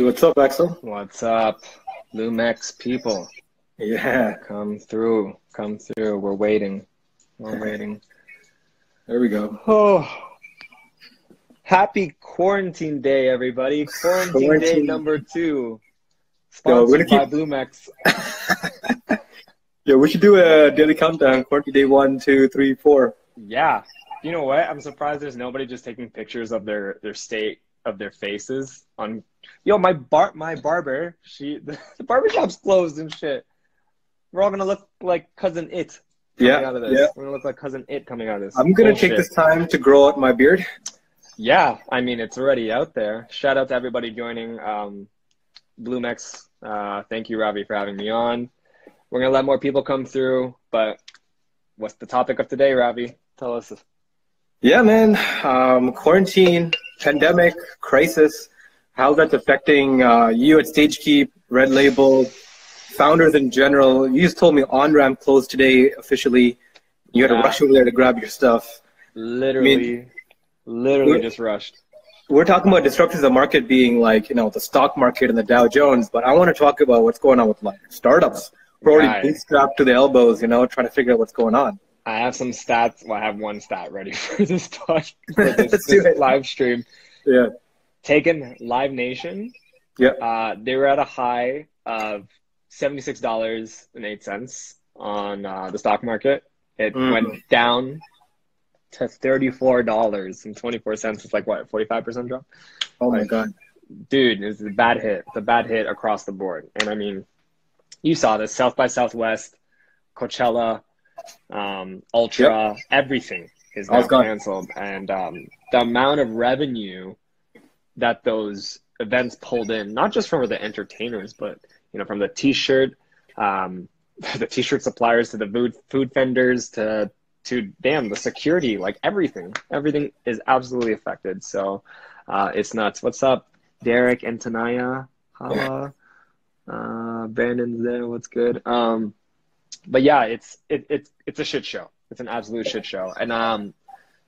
what's up, Axel? What's up, Lumex people? Yeah, Come through, come through. We're waiting. We're waiting. there we go. Oh, happy quarantine day, everybody! Quarantine, day number two, Yo, we're sponsored gonna by Blumex. Yeah, we should do a daily countdown. Quarantine day one, two, three, four. Yeah, you know what? I'm surprised there's nobody just taking pictures of their their state of their faces on. Yo, my bar my barber, she the barber shop's closed and shit. We're all gonna look like Cousin Itt coming Yeah, out of this. yeah. We're gonna look like Cousin Itt coming out of this. I'm gonna Bullshit. take this time to grow out my beard. Yeah, I mean it's already out there. Shout out to everybody joining. Um, Blumex, uh, thank you, Ravi, for having me on. We're gonna let more people come through, but what's the topic of today, Ravi? Tell us. Yeah, man. Um, quarantine, pandemic, crisis. How that's affecting uh, you at StageKeep, Red Label, founders in general. You just told me on ramp closed today officially. You had to Yeah. rush over there to grab your stuff. Literally, literally We're- just rushed. We're talking about disruptions of the market being like, you know, the stock market and the Dow Jones, but I want to talk about what's going on with like startups. We're already Right. bootstrapped to the elbows, you know, trying to figure out what's going on. I have some stats. Well, I have one stat ready for this pod, for this, this live stream. Yeah. Taken Live Nation. Yeah. Uh, they were at a high of seventy-six dollars and eight cents on uh, the stock market. It Mhm. went down to thirty-four dollars and twenty-four cents. It's like what, forty-five percent drop? Oh my Like- God. Dude, it's a bad hit. It's a bad hit across the board. And I mean, you saw this South by Southwest, Coachella, um, Ultra, everything is now canceled. And um, the amount of revenue that those events pulled in, not just from the entertainers, but you know, from the T-shirt, um, the T-shirt suppliers to the food food vendors to to damn the security, like everything, everything is absolutely affected. So uh, it's nuts. What's up, Derek and Tanaya? Holla. Uh, Brandon's there. What's good? Um, but yeah, it's it, it's it's a shit show. It's an absolute shit show. And um,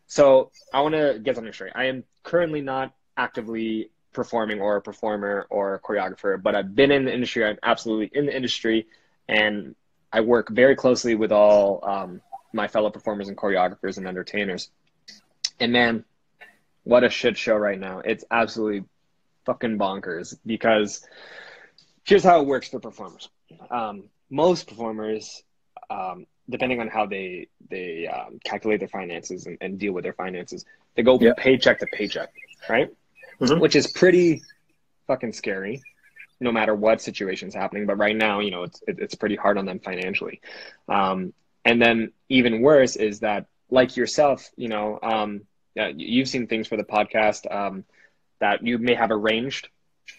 so I want to get something straight. I am currently not actively performing or a performer or a choreographer, but I've been in the industry. I'm absolutely in the industry, and I work very closely with all um, my fellow performers and choreographers and entertainers. And man, what a shit show right now! It's absolutely fucking bonkers because here's how it works for performers. Um, most performers, um, depending on how they they um, calculate their finances and, and deal with their finances, they go Yeah. paycheck to paycheck, right? Mhm. Which is pretty fucking scary, no matter what situation's happening. But right now, you know, it's it, it's pretty hard on them financially. Um, and then even worse is that, like yourself, you know, um, uh, you've seen things for the podcast um, that you may have arranged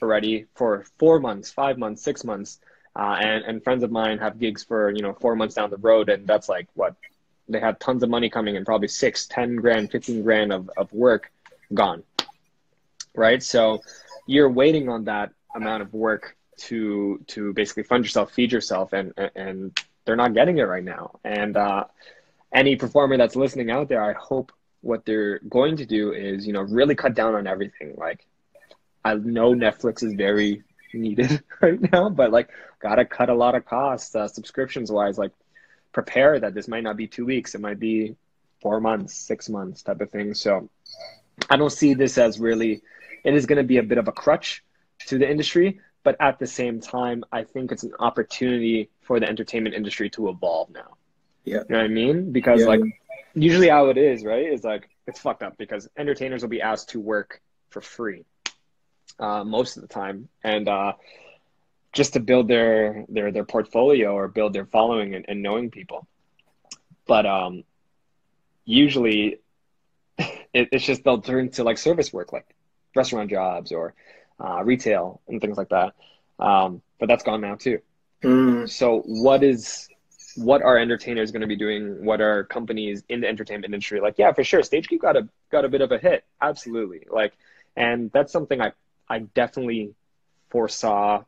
already for four months, five months, six months, uh, and and friends of mine have gigs for you know four months down the road, and that's like what they have tons of money coming in, probably six, ten grand, fifteen grand of of work gone, right? So you're waiting on that amount of work to to basically fund yourself, feed yourself, and and they're not getting it right now. And uh, any performer that's listening out there, I hope what they're going to do is you know really cut down on everything. Like I know Netflix is very needed right now, but like gotta cut a lot of costs, uh, subscriptions wise. Like prepare that this might not be two weeks; it might be four months, six months type of thing. So I don't see this as really. It is going to be a bit of a crutch to the industry, but at the same time, I think it's an opportunity for the entertainment industry to evolve now. Yeah. You know what I mean? Because Yeah. like usually how it is, right? Is like it's fucked up because entertainers will be asked to work for free uh, most of the time, and uh, just to build their their their portfolio or build their following and, and knowing people. But um, usually, it, it's just they'll turn to like service work, like restaurant jobs or uh, retail and things like that. Um, but that's gone now too. Mm, So what is what are entertainers going to be doing? What are companies in the entertainment industry like? Yeah, for sure. StageKeep got a got a bit of a hit, absolutely. Like, and that's something I I definitely foresaw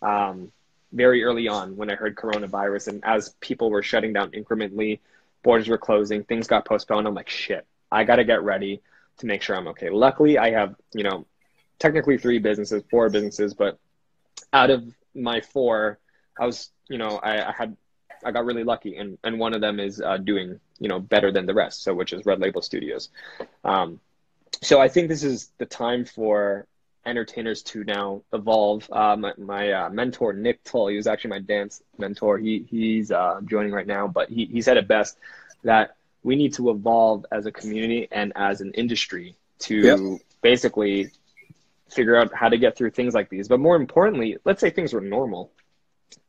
um, very early on when I heard coronavirus, and as people were shutting down incrementally, borders were closing, things got postponed. I'm like, shit, I got to get ready to make sure I'm okay. Luckily, I have you know technically three businesses, four businesses, but out of my four, I was, you know, I, I had, I got really lucky, and and one of them is uh, doing, you know, better than the rest. So which is Red Label Studios. Um, so I think this is the time for entertainers to now evolve. Uh, my, my uh, mentor Nick Tull, he was actually my dance mentor. He he's uh, joining right now, but he he said it best that we need to evolve as a community and as an industry to yep. basically figure out how to get through things like these. But more importantly, let's say things were normal.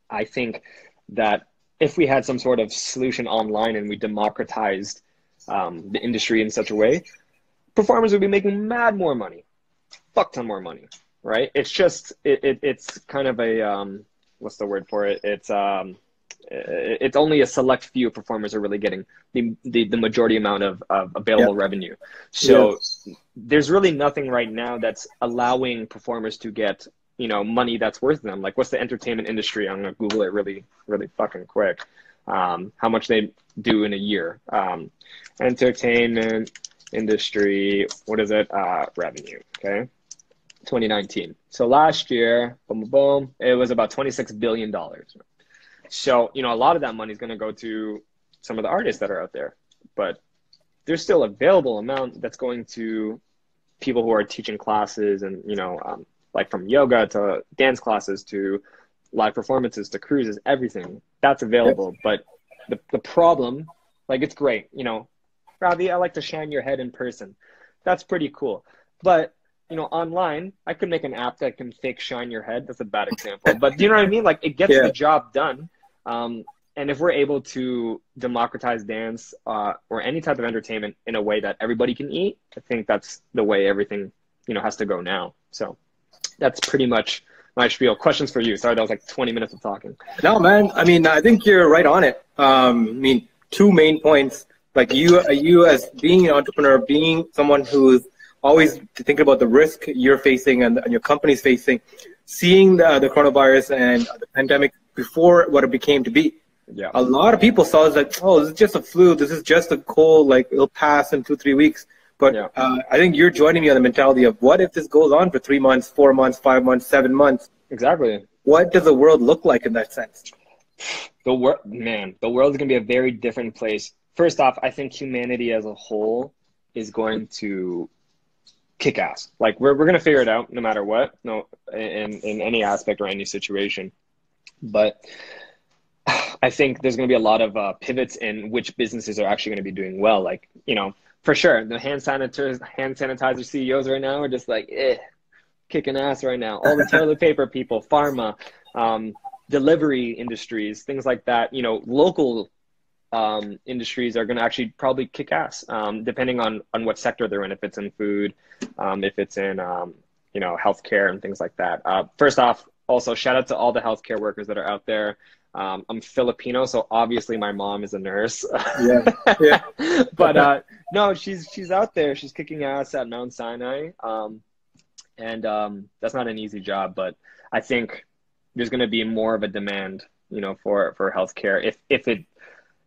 I think that if we had some sort of solution online and we democratized um, the industry in such a way, performers would be making mad more money, fuck ton more money, right? It's just it, it it's kind of a um, what's the word for it? It's um, it's only a select few performers are really getting the, the, the majority amount of, of available revenue. So yeah. there's really nothing right now that's allowing performers to get, you know, money that's worth them. Like what's the entertainment industry? I'm going to Google it really, really fucking quick. Um, how much they do in a year. Um, entertainment industry, what is it? Uh, revenue. Okay. 2019. So last year, boom, boom, it was about $26 billion. So, you know, a lot of that money is going to go to some of the artists that are out there, but there's still available amount that's going to people who are teaching classes and, you know, um, like from yoga to dance classes to live performances to cruises, everything that's available. But the, the problem, like it's great, you know, Ravi, I like to shine your head in person. That's pretty cool. But you know, online, I could make an app that can fake shine your head. That's a bad example, but do you know what I mean? Like it gets yeah. the job done. Um, and if we're able to democratize dance uh, or any type of entertainment in a way that everybody can eat, I think that's the way everything you know has to go now. So that's pretty much my spiel. Questions for you? Sorry, that was like 20 minutes of talking. No, man. I mean, I think you're right on it. Um, I mean, two main points. Like you, you as being an entrepreneur, being someone who's always thinking about the risk you're facing and, and your company's facing, seeing the, the coronavirus and the pandemic before what it became to be. Yeah. A lot of people saw it as like, oh, this is just a flu. This is just a cold. Like it'll pass in two, three weeks. But yeah. uh, I think you're joining me on the mentality of what if this goes on for three months, four months, five months, seven months? Exactly. What does the world look like in that sense? The world, man, the world is going to be a very different place. First off, I think humanity as a whole is going to kick ass. Like we're, we're going to figure it out no matter what, no, in, in any aspect or any situation. But I think there's going to be a lot of uh, pivots in which businesses are actually going to be doing well. Like, you know, for sure, the hand sanitizer, hand sanitizer CEOs right now are just like, eh, kicking ass right now. All the toilet paper people, pharma, um, delivery industries, things like that. You know, local um, industries are going to actually probably kick ass, um, depending on on what sector they're in. If it's in food, um, if it's in um, you know healthcare and things like that. Uh, first off, also shout out to all the healthcare workers that are out there. Um, I'm Filipino, so obviously my mom is a nurse. yeah, yeah. but uh, no, she's she's out there. She's kicking ass at Mount Sinai, um, and um, that's not an easy job. But I think there's going to be more of a demand, you know, for for healthcare if if it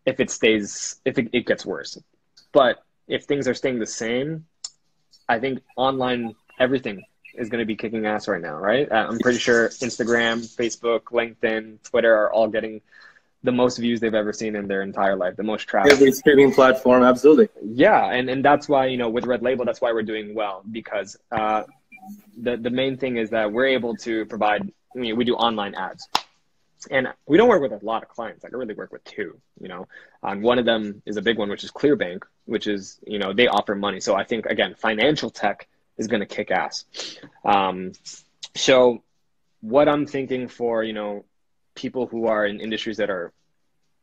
if it stays if it, it gets worse. But if things are staying the same, I think online everything is going to be kicking ass right now, right? Uh, I'm pretty sure Instagram, Facebook, LinkedIn, Twitter are all getting the most views they've ever seen in their entire life, the most traffic. Every streaming platform, absolutely. Yeah, and, and that's why, you know, with Red Label, that's why we're doing well because uh, the, the main thing is that we're able to provide, I mean, we do online ads. And we don't work with a lot of clients. Like I really work with two, you know. Um, one of them is a big one, which is Clearbank, which is, you know, they offer money. So I think, again, financial tech is going to kick ass. Um, so what I'm thinking for, you know, people who are in industries that are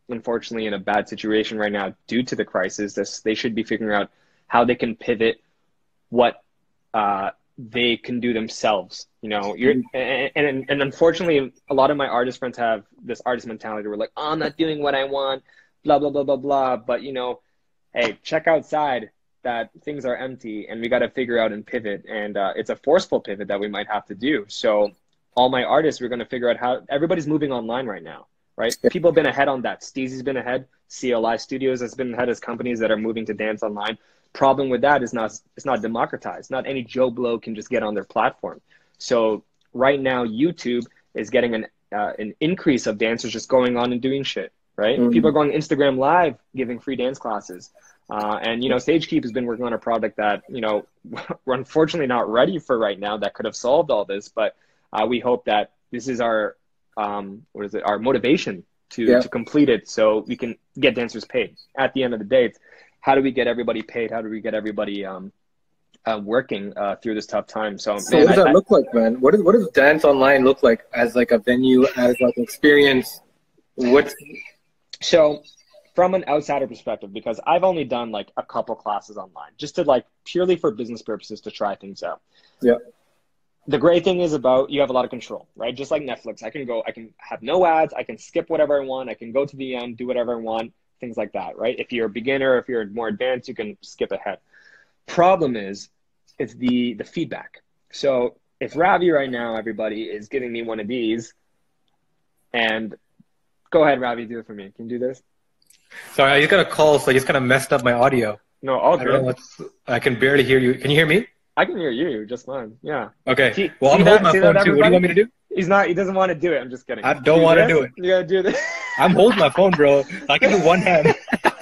unfortunately in a bad situation right now due to the crisis, this, they should be figuring out how they can pivot what uh, they can do themselves. You know, you're and, and, and unfortunately, a lot of my artist friends have this artist mentality. We're like, oh, I'm not doing what I want, blah blah blah blah blah. But you know, hey, check outside that things are empty and we got to figure out and pivot. And uh, it's a forceful pivot that we might have to do. So, all my artists, we're going to figure out how everybody's moving online right now, right? People have been ahead on that. Steezy's been ahead. CLI Studios has been ahead as companies that are moving to dance online. Problem with that is not it's not democratized. Not any Joe Blow can just get on their platform. So right now, YouTube is getting an uh, an increase of dancers just going on and doing shit. Right? Mm-hmm. People are going Instagram Live, giving free dance classes. Uh, and you know, StageKeep has been working on a product that you know we're unfortunately not ready for right now. That could have solved all this, but uh, we hope that this is our um, what is it? Our motivation to yeah. to complete it, so we can get dancers paid. At the end of the day, it's how do we get everybody paid? How do we get everybody um, uh, working uh, through this tough time? So, so man, what does I, that I, look like, man? What, is, what does Dance Online look like as like a venue, as like an experience? What? So from an outsider perspective because I've only done like a couple classes online just to like purely for business purposes to try things out. Yeah. The great thing is about you have a lot of control, right? Just like Netflix, I can go, I can have no ads, I can skip whatever I want, I can go to the end, do whatever I want, things like that, right? If you're a beginner, if you're more advanced, you can skip ahead. Problem is, it's the the feedback. So if Ravi right now, everybody is giving me one of these, and go ahead, Ravi, do it for me. Can you do this? Sorry, I just got a call, so I just kind of messed up my audio. No, all good. I, I can barely hear you. Can you hear me? I can hear you just fine. Yeah. Okay. See, well, I'm holding that, my phone too. What do you want me to do? He's not. He doesn't want to do it. I'm just kidding. I don't want to do it. You gotta do this. I'm holding my phone, bro. I can do one hand.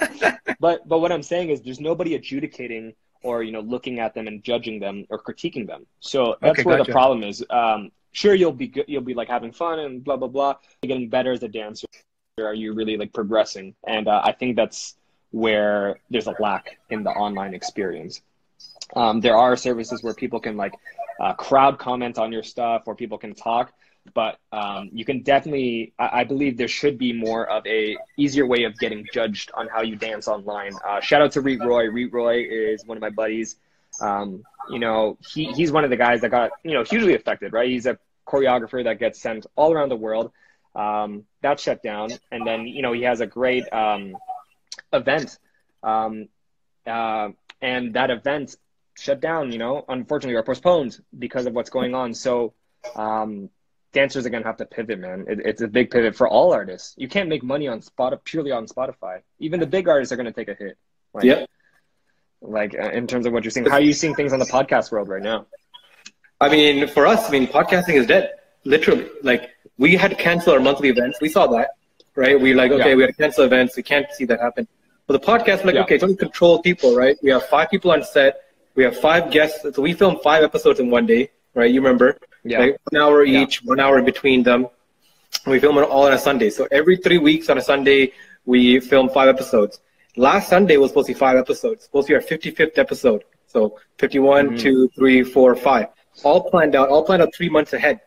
but but what I'm saying is, there's nobody adjudicating or you know looking at them and judging them or critiquing them. So that's okay, where gotcha. the problem is. Um, sure, you'll be good. You'll be like having fun and blah blah blah. You're getting better as a dancer are you really like progressing? And uh, I think that's where there's a lack in the online experience. Um, there are services where people can like uh, crowd comment on your stuff or people can talk, but um, you can definitely, I, I, believe there should be more of a easier way of getting judged on how you dance online. Uh, shout out to Reet Roy. Reet Roy is one of my buddies. Um, you know, he, he's one of the guys that got, you know, hugely affected, right? He's a choreographer that gets sent all around the world um, that shut down. And then, you know, he has a great um, event. Um, uh, and that event shut down, you know, unfortunately, or postponed because of what's going on. So, um, dancers are going to have to pivot, man. It, it's a big pivot for all artists. You can't make money on spot purely on Spotify. Even the big artists are going to take a hit. Like, yeah. Like uh, in terms of what you're seeing, how are you seeing things on the podcast world right now? I mean, for us, I mean, podcasting is dead. Literally, like we had to cancel our monthly events. We saw that, right? We like, okay, yeah. we had to cancel events. We can't see that happen. But the podcast, like, yeah. okay, it's only controlled people, right? We have five people on set. We have five guests. So we filmed five episodes in one day, right? You remember? Yeah. Like one hour each, yeah. one hour in between them. We film it all on a Sunday. So every three weeks on a Sunday, we film five episodes. Last Sunday was supposed to be five episodes. Supposed to be our 55th episode. So 51, mm-hmm. 2, 3, 4, 5. All planned out, all planned out three months ahead.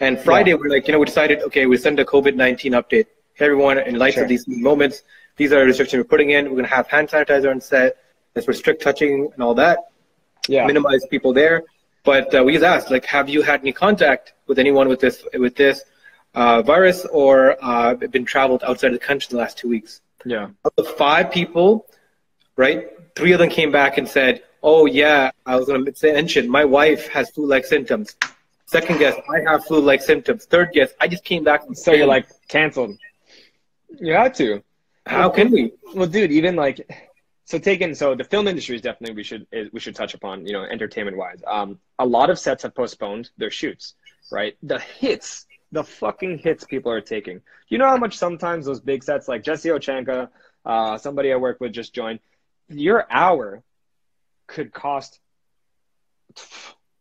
And Friday, yeah. we're like, you know, we decided, okay, we send a COVID 19 update. Hey, everyone, in light sure. of these moments, these are the restrictions we're putting in. We're going to have hand sanitizer on set. Let's restrict touching and all that. Yeah. Minimize people there. But uh, we just asked, like, have you had any contact with anyone with this with this uh, virus or uh, been traveled outside of the country the last two weeks? Yeah. Of the five people, right? Three of them came back and said, "Oh yeah, I was going to mention my wife has flu-like symptoms." Second guess, I have flu-like symptoms. Third guess, I just came back from So you're like canceled. You had to. How can we? Well, dude, even like so taken so the film industry is definitely we should we should touch upon you know entertainment wise um a lot of sets have postponed their shoots right the hits the fucking hits people are taking you know how much sometimes those big sets like jesse ochanka uh somebody i work with just joined your hour could cost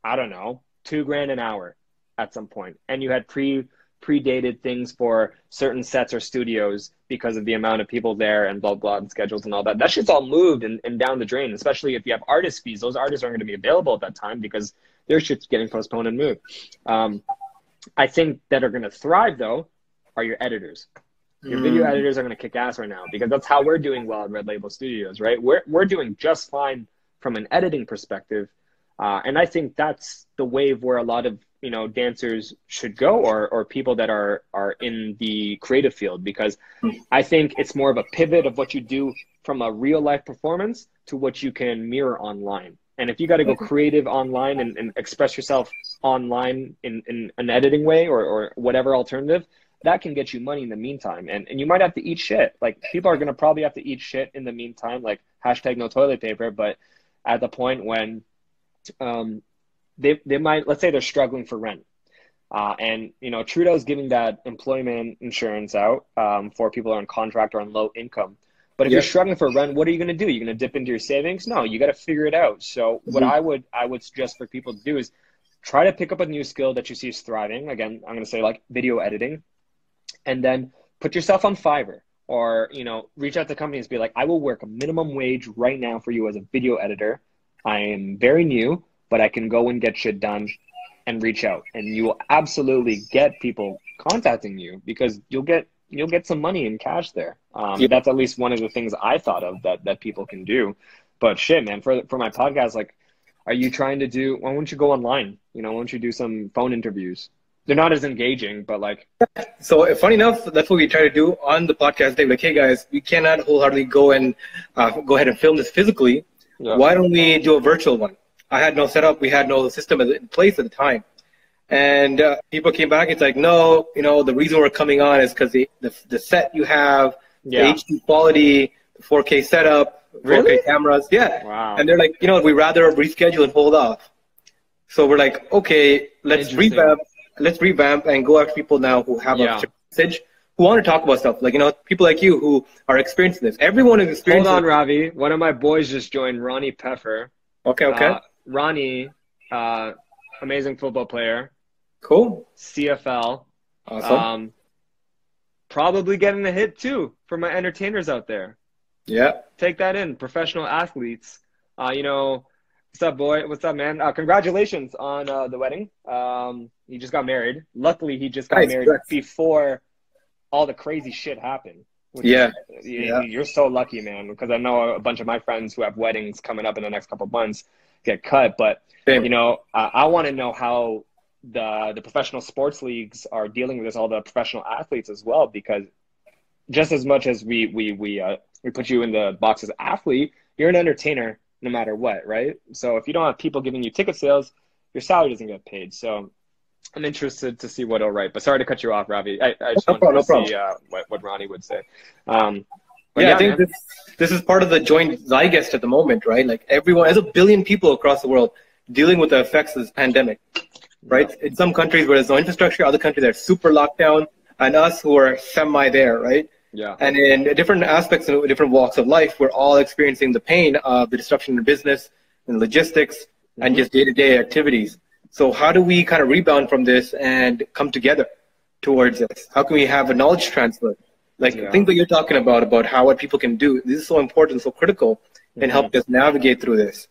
i don't know two grand an hour at some point, and you had pre predated things for certain sets or studios because of the amount of people there and blah blah and schedules and all that. That shit's all moved and, and down the drain. Especially if you have artist fees, those artists aren't going to be available at that time because their shit's getting postponed and moved. Um, I think that are going to thrive though are your editors. Your mm. video editors are going to kick ass right now because that's how we're doing well at Red Label Studios, right? We're we're doing just fine from an editing perspective uh, and I think that's the wave where a lot of you know dancers should go, or or people that are are in the creative field, because I think it's more of a pivot of what you do from a real life performance to what you can mirror online. And if you got to go creative online and, and express yourself online in, in an editing way or, or whatever alternative, that can get you money in the meantime. And, and you might have to eat shit. Like people are going to probably have to eat shit in the meantime, like hashtag no toilet paper, but at the point when um, they they might let's say they're struggling for rent. Uh, and you know Trudeau's giving that employment insurance out um, for people on contract or on low income. But if yep. you're struggling for rent, what are you going to do? You're going to dip into your savings? No, you got to figure it out. So mm-hmm. what I would I would suggest for people to do is try to pick up a new skill that you see is thriving. Again, I'm going to say like video editing, and then put yourself on Fiverr or you know reach out to companies be like, I will work a minimum wage right now for you as a video editor. I am very new, but I can go and get shit done and reach out, and you will absolutely get people contacting you because you'll get you'll get some money in cash there. Um, yeah. That's at least one of the things I thought of that that people can do. But shit, man, for for my podcast, like, are you trying to do? Why don't you go online? You know, why don't you do some phone interviews? They're not as engaging, but like. So funny enough, that's what we try to do on the podcast. Day, like, hey guys, we cannot wholeheartedly go and uh, go ahead and film this physically. Yeah. Why don't we do a virtual one? I had no setup. We had no system in place at the time. And uh, people came back. It's like, no, you know, the reason we're coming on is because the, the, the set you have, yeah. the HD quality, the 4K setup, 4K really? cameras. Yeah. Wow. And they're like, you know, we rather reschedule and hold off. So we're like, okay, let's revamp. Let's revamp and go after people now who have yeah. a message, who want to talk about stuff. Like, you know, people like you who are experiencing this. Everyone is experiencing Hold on, Ravi. One of my boys just joined, Ronnie Pfeffer. Okay, okay. Uh, Ronnie, uh, amazing football player. Cool. CFL. Awesome. Um, probably getting a hit too for my entertainers out there. Yeah. Take that in, professional athletes. Uh, you know, what's up, boy? What's up, man? Uh, congratulations on uh, the wedding. Um, he just got married. Luckily, he just got nice, married before all the crazy shit happened. Yeah. You, yeah. You're so lucky, man, because I know a bunch of my friends who have weddings coming up in the next couple months get cut. But, Same. you know, I want to know how the the professional sports leagues are dealing with this, all the professional athletes as well, because just as much as we we we uh, we put you in the box as athlete, you're an entertainer no matter what, right? So if you don't have people giving you ticket sales, your salary doesn't get paid. So I'm interested to see what he'll write. But sorry to cut you off, Ravi. I, I just no wanted problem, to see uh, what, what Ronnie would say. Um, yeah, yeah, I think this, this is part of the joint zeitgeist at the moment, right? Like everyone, there's a billion people across the world dealing with the effects of this pandemic right? In some countries where there's no infrastructure, other countries are super locked down, and us who are semi there, right? Yeah. And in different aspects and different walks of life, we're all experiencing the pain of the disruption in business and logistics mm-hmm. and just day-to-day activities. So how do we kind of rebound from this and come together towards this? How can we have a knowledge transfer? Like yeah. things that you're talking about, about how what people can do. This is so important, so critical, mm-hmm. and help us navigate through this.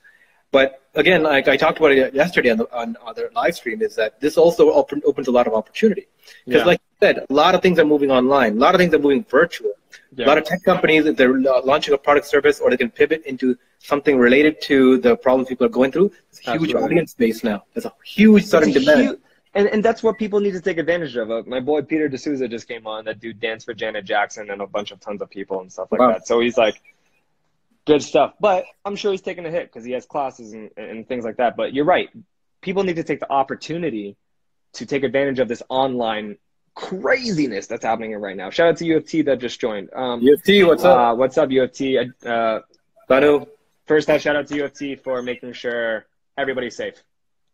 But again, like I talked about it yesterday on, the, on other live stream, is that this also open, opens a lot of opportunity. Because, yeah. like you said, a lot of things are moving online, a lot of things are moving virtual. Yeah. A lot of tech companies, they're launching a product service or they can pivot into something related to the problems people are going through, it's a huge audience base now. There's a huge sudden demand. Huge, and, and that's what people need to take advantage of. Uh, my boy Peter D'Souza just came on, that dude danced for Janet Jackson and a bunch of tons of people and stuff like wow. that. So he's like, good stuff. But I'm sure he's taking a hit because he has classes and, and things like that. But you're right. People need to take the opportunity to take advantage of this online craziness that's happening right now. Shout out to UFT that just joined. Um, UFT, what's up? Uh, what's up, UFT? Uh, Banu. First, I shout out to UFT for making sure everybody's safe.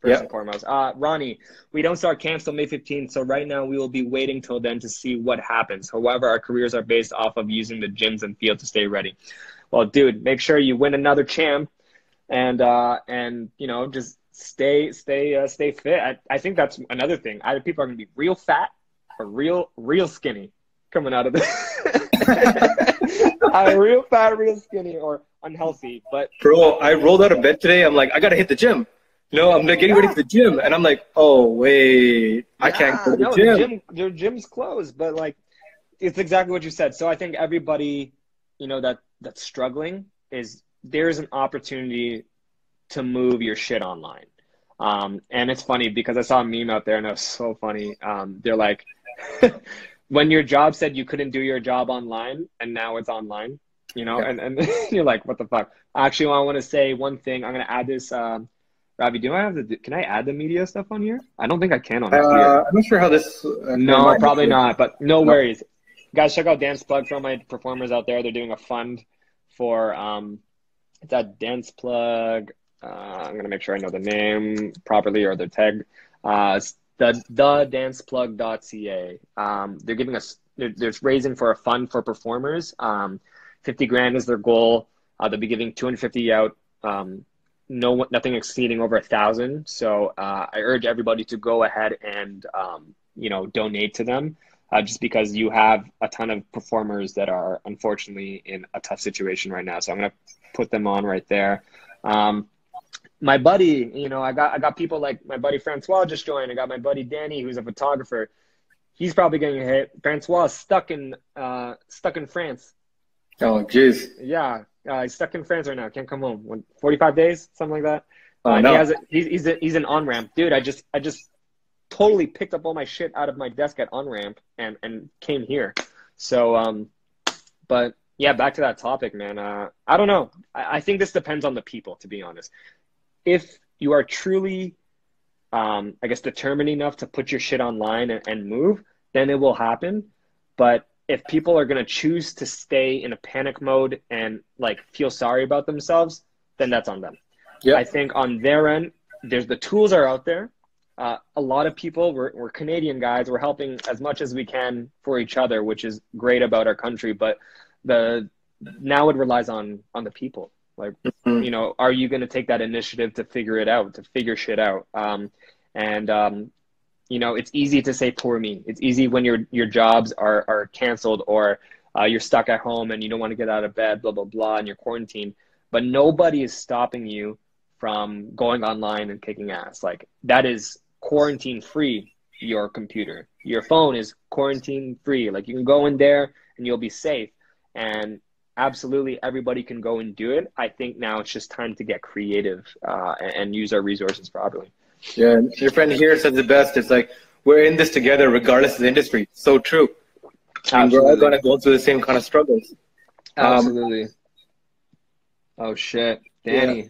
First yep. and foremost. Uh, Ronnie, we don't start camps till May 15th, so right now we will be waiting till then to see what happens. However, our careers are based off of using the gyms and field to stay ready well, dude, make sure you win another champ, and uh, and you know just stay stay uh, stay fit. I, I think that's another thing. Either people are gonna be real fat or real real skinny coming out of this. Either real fat, real skinny, or unhealthy. But bro, I rolled out of bed today. I'm like, I gotta hit the gym. No, I'm getting yeah. ready for the gym, and I'm like, oh wait, I can't go to the no, gym. The gym. Your gym's closed, but like, it's exactly what you said. So I think everybody, you know, that that's struggling is there's an opportunity to move your shit online. Um, and it's funny because I saw a meme out there and it was so funny. Um, they're like, when your job said you couldn't do your job online and now it's online, you know, yeah. and, and you're like, what the fuck? Actually, I want to say one thing. I'm going to add this. Um, Ravi, do I have the? Can I add the media stuff on here? I don't think I can on uh, here. I'm not sure how this. Uh, no, probably not. But no, no, worries, guys. Check out Dance Plug for all my performers out there. They're doing a fund for um, It's at Dance Plug. Uh, I'm gonna make sure I know the name properly or the tag. Uh, the danceplug.ca. Um, they're giving us they're, they're, raising for a fund for performers. Um, 50 grand is their goal. Uh, they'll be giving 250 out. Um, no, nothing exceeding over a thousand. So uh, I urge everybody to go ahead and um, you know donate to them, uh, just because you have a ton of performers that are unfortunately in a tough situation right now. So I'm gonna put them on right there. Um, my buddy, you know, I got I got people like my buddy Francois just joined. I got my buddy Danny, who's a photographer. He's probably getting hit. Francois stuck in uh, stuck in France. Oh, jeez. Yeah, uh, he's stuck in France right now. Can't come home. Forty five days, something like that. Oh, uh, no. He has a, he's he's, a, he's an on ramp, dude. I just I just totally picked up all my shit out of my desk at on ramp and and came here. So um, but yeah, back to that topic, man. Uh, I don't know. I, I think this depends on the people, to be honest if you are truly, um, I guess, determined enough to put your shit online and, and move, then it will happen. But if people are going to choose to stay in a panic mode and like feel sorry about themselves, then that's on them. Yep. I think on their end, there's the tools are out there. Uh, a lot of people, we're, we're Canadian guys, we're helping as much as we can for each other, which is great about our country. But the now it relies on on the people. Like, mm-hmm. you know, are you going to take that initiative to figure it out, to figure shit out? Um, and um, you know, it's easy to say poor me. It's easy when your your jobs are are canceled or uh, you're stuck at home and you don't want to get out of bed, blah blah blah, and you're quarantined. But nobody is stopping you from going online and kicking ass. Like that is quarantine free. Your computer, your phone is quarantine free. Like you can go in there and you'll be safe. And absolutely everybody can go and do it. I think now it's just time to get creative uh, and, and, use our resources properly. Yeah, your friend here said the best. It's like we're in this together, regardless of the industry. So true. And we're all gonna go through the same kind of struggles. Um, absolutely. Um, oh shit, Danny. Yeah.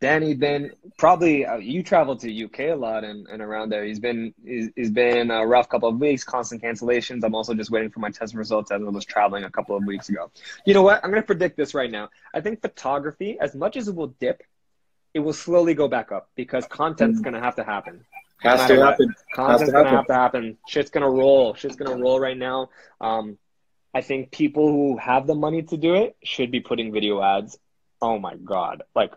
Danny been probably uh, you traveled to UK a lot and, and around there. He's been he's, he's been a rough couple of weeks, constant cancellations. I'm also just waiting for my test results as I was traveling a couple of weeks ago. You know what? I'm gonna predict this right now. I think photography, as much as it will dip, it will slowly go back up because content's gonna have to happen. Has to happen. Content's Has to gonna happen. have to happen. Shit's gonna roll. Shit's gonna roll right now. Um, I think people who have the money to do it should be putting video ads. Oh my god! Like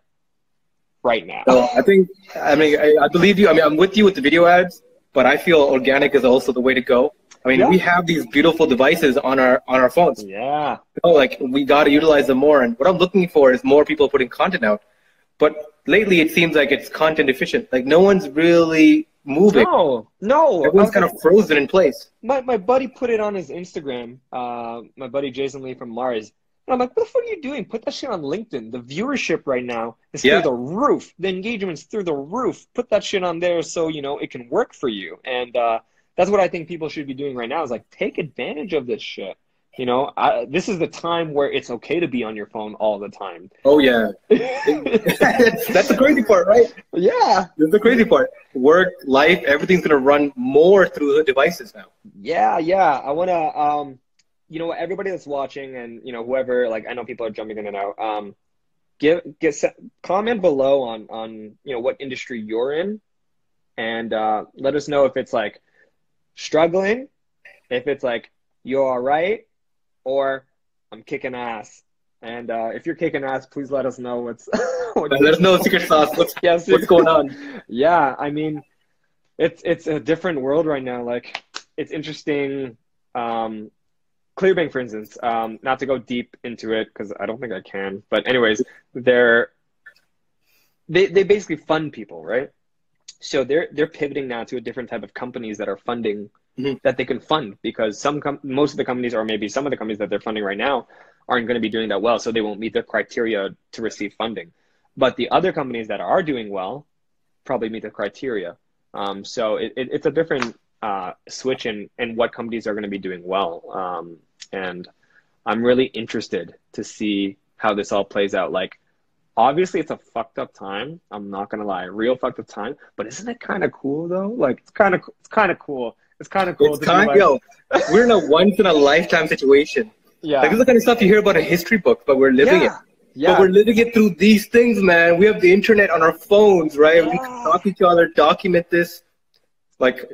right now. So I think, I mean, I, I, believe you. I mean, I'm with you with the video ads, but I feel organic is also the way to go. I mean, yeah. we have these beautiful devices on our on our phones. Yeah. Like we got to utilize them more. And what I'm looking for is more people putting content out. But lately, it seems like it's content efficient. Like no one's really moving. No, no. Everyone's kind of frozen in place. My my buddy put it on his Instagram. Uh, my buddy Jason Lee from Mars. And I'm like, what the fuck are you doing? Put that shit on LinkedIn. The viewership right now is yeah. through the roof. The engagement's through the roof. Put that shit on there so you know it can work for you. And uh, that's what I think people should be doing right now. Is like take advantage of this shit. You know, I, this is the time where it's okay to be on your phone all the time. Oh yeah, that's, the crazy part, right? Yeah, that's the crazy part. Work, life, everything's gonna run more through the devices now. Yeah, yeah. I wanna. Um, you know, what, everybody that's watching and, you know, whoever, like, I know people are jumping in and out. Um, give, get, comment below on, on, you know, what industry you're in and, uh, let us know if it's like struggling, if it's like, you're all right, or I'm kicking ass. And uh, if you're kicking ass, please let us know what's. what us know secret sauce. What's, yes, what's going on? Yeah, I mean, it's it's a different world right now. Like, it's interesting. Um, Clearbank, for instance, um, not to go deep into it because I don't think I can, but anyways, they're they they basically fund people, right? So they're they're pivoting now to a different type of companies that are funding mm-hmm. that they can fund because some com- most of the companies or maybe some of the companies that they're funding right now aren't going to be doing that well, so they won't meet the criteria to receive funding. But the other companies that are doing well probably meet the criteria. Um, so it, it, it's a different uh, switch in, in what companies are going to be doing well. Um, and I'm really interested to see how this all plays out. Like, obviously, it's a fucked up time. I'm not gonna lie, real fucked up time. But isn't it kind of cool though? Like, it's kind of it's kind of cool. It's kind of cool. It's kind of like... yo. We're in a once in a lifetime situation. Yeah. Like this is the kind of stuff you hear about in history books, but we're living yeah. it. Yeah. But we're living it through these things, man. We have the internet on our phones, right? Yeah. We can talk to each other, document this. Like,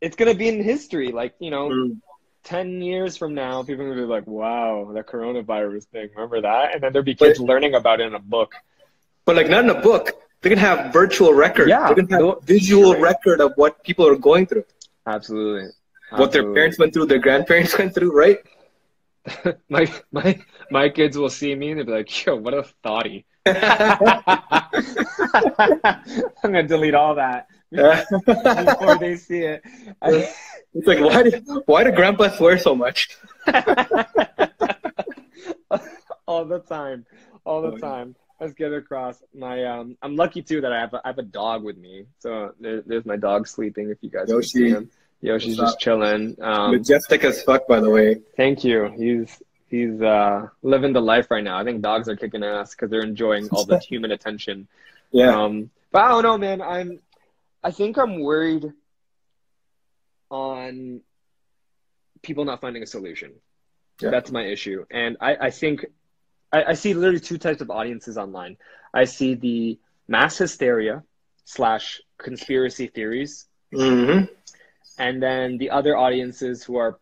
it's gonna be in history. Like you know, mm, ten years from now, people are gonna be like, "Wow, that coronavirus thing. Remember that?" And then there'll be kids But- learning about it in a book. but like not in a book. They can have virtual record. Yeah. They can have visual record of what people are going through, Absolutely. what their parents went through, their grandparents went through, right? my my my kids will see me and they'll be like, "Yo, what a thoughty." I'm gonna delete all that before they see it. It's like why did why did Grandpa swear so much? all the time, all the time. Let's get across. My um, I'm lucky too that I have a, I have a dog with me. So there, there's my dog sleeping. If you guys can see him, Yoshi's just chilling. Um, Majestic as fuck, by the way. Thank you. He's he's uh, living the life right now. I think dogs are kicking ass because they're enjoying all the human attention. Yeah. Um, but I don't know, man. I'm I think I'm worried on people not finding a solution. Yeah. That's my issue, and I I think I, I see literally two types of audiences online. I see the mass hysteria slash conspiracy theories hmm and then the other audiences who are